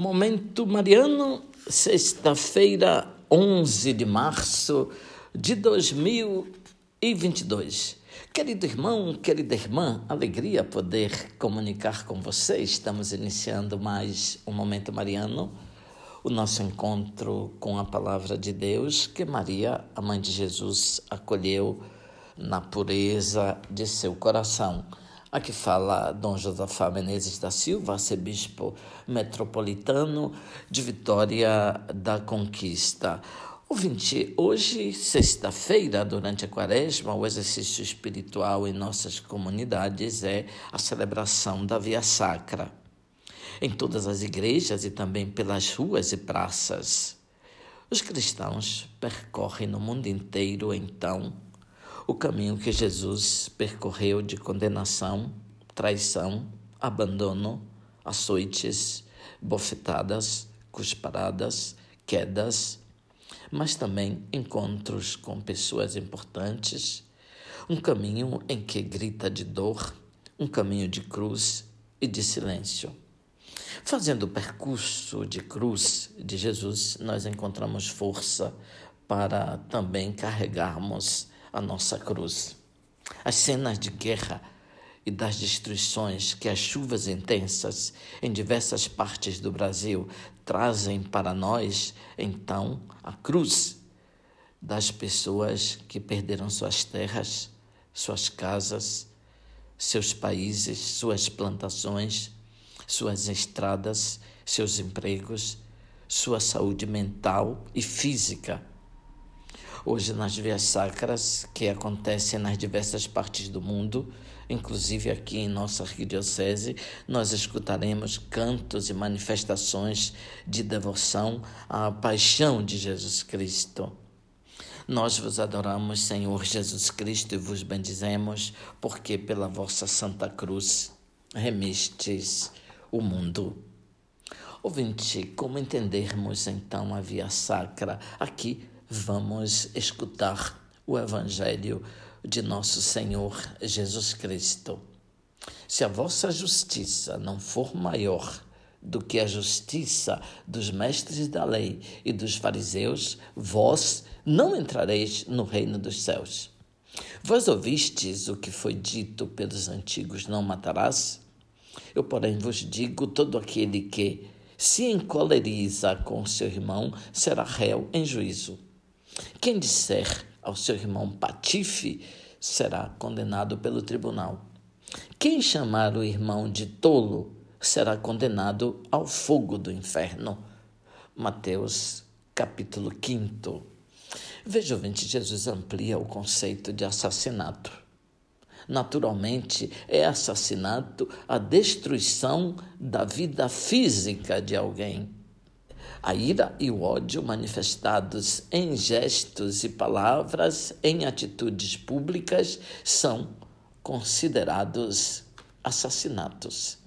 Momento Mariano, sexta-feira, 11 de março de 2022. Querido irmão, querida irmã, alegria poder comunicar com você. Estamos iniciando mais um Momento Mariano, o nosso encontro com a palavra de Deus que Maria, a mãe de Jesus, acolheu na pureza de seu coração. Aqui fala Dom Josafá Menezes da Silva, arcebispo metropolitano de Vitória da Conquista. Ouvinte, hoje, sexta-feira, durante a quaresma, o exercício espiritual em nossas comunidades é a celebração da Via Sacra. Em todas as igrejas e também pelas ruas e praças. Os cristãos percorrem no mundo inteiro, então, o caminho que Jesus percorreu de condenação, traição, abandono, açoites, bofetadas, cusparadas, quedas, mas também encontros com pessoas importantes, um caminho em que grita de dor, um caminho de cruz e de silêncio. Fazendo o percurso de cruz de Jesus, nós encontramos força para também carregarmos a nossa cruz. As cenas de guerra e das destruições que as chuvas intensas em diversas partes do Brasil trazem para nós, então, a cruz das pessoas que perderam suas terras, suas casas, seus países, suas plantações, suas estradas, seus empregos, sua saúde mental e física hoje nas vias sacras que acontecem nas diversas partes do mundo, inclusive aqui em nossa arquidiocese, nós escutaremos cantos e manifestações de devoção à paixão de Jesus Cristo. Nós vos adoramos, Senhor Jesus Cristo, e vos bendizemos, porque pela vossa Santa Cruz remistes o mundo. Ouvinte, como entendermos então a via sacra aqui vamos escutar o Evangelho de nosso Senhor Jesus Cristo. Se a vossa justiça não for maior do que a justiça dos mestres da lei e dos fariseus, vós não entrareis no reino dos céus. Vós ouvistes o que foi dito pelos antigos: não matarás? Eu, porém, vos digo: todo aquele que se encoleriza com seu irmão será réu em juízo. Quem disser ao seu irmão patife será condenado pelo tribunal. Quem chamar o irmão de tolo será condenado ao fogo do inferno. Mateus, capítulo 5. Veja, ouvinte, Jesus amplia o conceito de assassinato. Naturalmente, é assassinato a destruição da vida física de alguém a ira e o ódio manifestados em gestos e palavras, em atitudes públicas, são considerados assassinatos.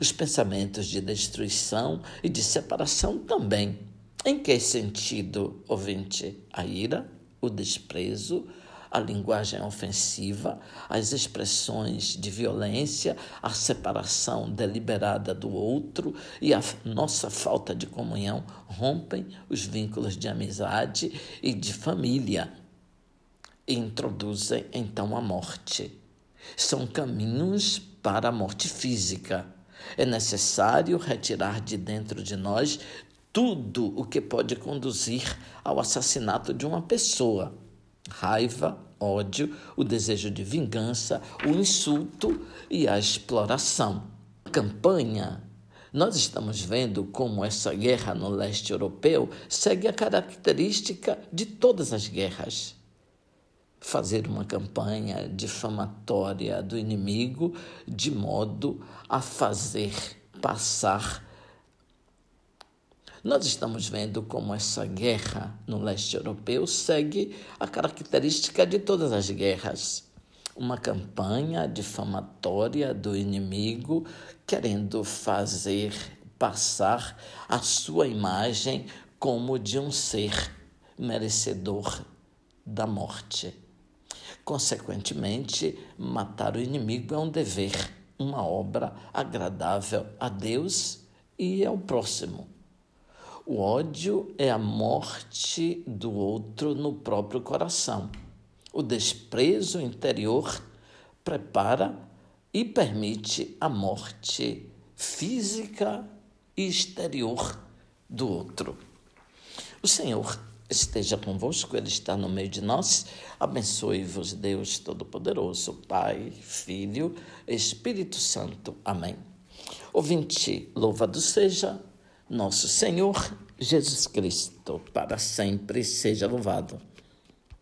Os pensamentos de destruição e de separação também. Em que sentido, ouvinte? A ira, o desprezo, a linguagem ofensiva, as expressões de violência, a separação deliberada do outro e a nossa falta de comunhão rompem os vínculos de amizade e de família e introduzem então a morte. São caminhos para a morte física. É necessário retirar de dentro de nós tudo o que pode conduzir ao assassinato de uma pessoa raiva, ódio, o desejo de vingança, o insulto e a exploração. Campanha, nós estamos vendo como essa guerra no leste europeu segue a característica de todas as guerras. Fazer uma campanha difamatória do inimigo de modo a fazer passar nós estamos vendo como essa guerra no leste europeu segue a característica de todas as guerras. Uma campanha difamatória do inimigo querendo fazer passar a sua imagem como de um ser merecedor da morte. Consequentemente, matar o inimigo é um dever, uma obra agradável a Deus e ao próximo. O ódio é a morte do outro no próprio coração. O desprezo interior prepara e permite a morte física e exterior do outro. O Senhor esteja convosco, Ele está no meio de nós. Abençoe-vos, Deus Todo-Poderoso, Pai, Filho, Espírito Santo. Amém. Ouvinte, louvado seja nosso Senhor Jesus Cristo, para sempre seja louvado.